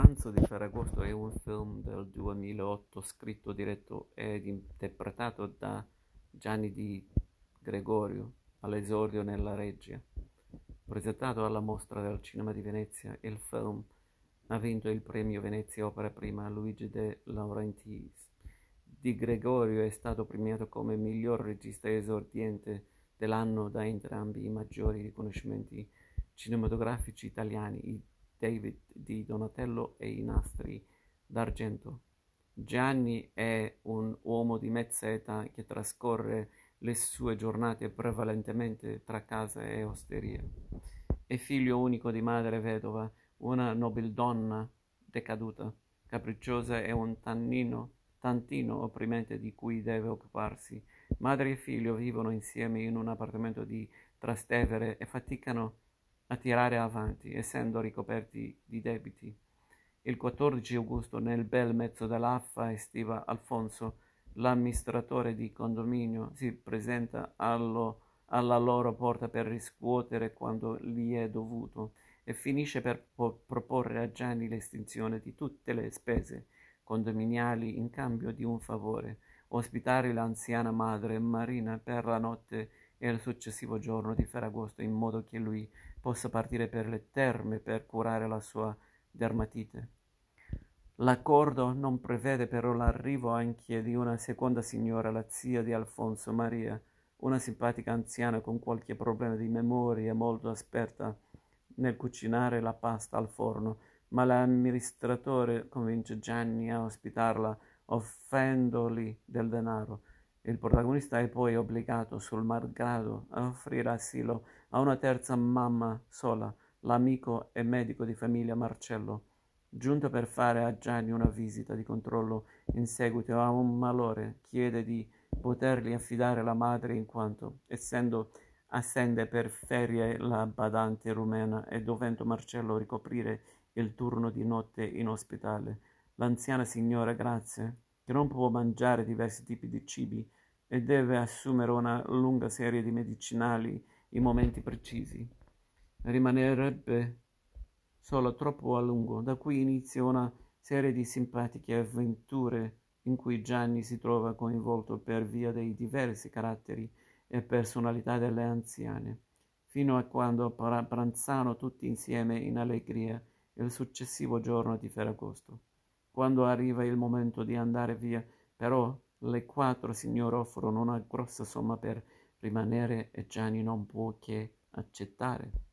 pranzo di Ferragosto è un film del duemilaotto scritto, diretto ed interpretato da Gianni Di Gregorio all'esordio nella regia. Presentato alla Mostra del Cinema di Venezia, il film ha vinto il premio Venezia Opera Prima Luigi De Laurentiis. Di Gregorio è stato premiato come miglior regista esordiente dell'anno da entrambi i maggiori riconoscimenti cinematografici italiani, David di Donatello e i Nastri d'Argento. Gianni è un uomo di mezza età che trascorre le sue giornate prevalentemente tra casa e osteria. È figlio unico di madre vedova, una nobildonna decaduta, capricciosa e un tannino, tantino opprimente di cui deve occuparsi. Madre e figlio vivono insieme in un appartamento di Trastevere e faticano a tirare avanti, essendo ricoperti di debiti. Il 14 agosto, nel bel mezzo dell'affa estiva, Alfonso, l'amministratore di condominio, si presenta allo, alla loro porta per riscuotere quando gli è dovuto e finisce per po- proporre a Gianni l'estinzione di tutte le spese condominiali in cambio di un favore, ospitare l'anziana madre Marina per la notte e il successivo giorno di Ferragosto in modo che lui possa partire per le terme per curare la sua dermatite. L'accordo non prevede però l'arrivo anche di una seconda signora, la zia di Alfonso Maria, una simpatica anziana con qualche problema di memoria molto esperta nel cucinare la pasta al forno, ma l'amministratore convince Gianni a ospitarla offrendogli del denaro. Il protagonista è poi obbligato, sul malgrado, a offrire asilo a una terza mamma sola, l'amico e medico di famiglia Marcello, giunto per fare a Gianni una visita di controllo in seguito a un malore, chiede di potergli affidare la madre in quanto, essendo assente per ferie la badante rumena e dovendo Marcello ricoprire il turno di notte in ospedale, l'anziana signora Grazie, che non può mangiare diversi tipi di cibi, e deve assumere una lunga serie di medicinali in momenti precisi. Rimanerebbe solo troppo a lungo, da qui inizia una serie di simpatiche avventure in cui Gianni si trova coinvolto per via dei diversi caratteri e personalità delle anziane, fino a quando pranzano tutti insieme in allegria il successivo giorno di Ferragosto. Quando arriva il momento di andare via, però le quattro signore offrono una grossa somma per rimanere e Gianni non può che accettare.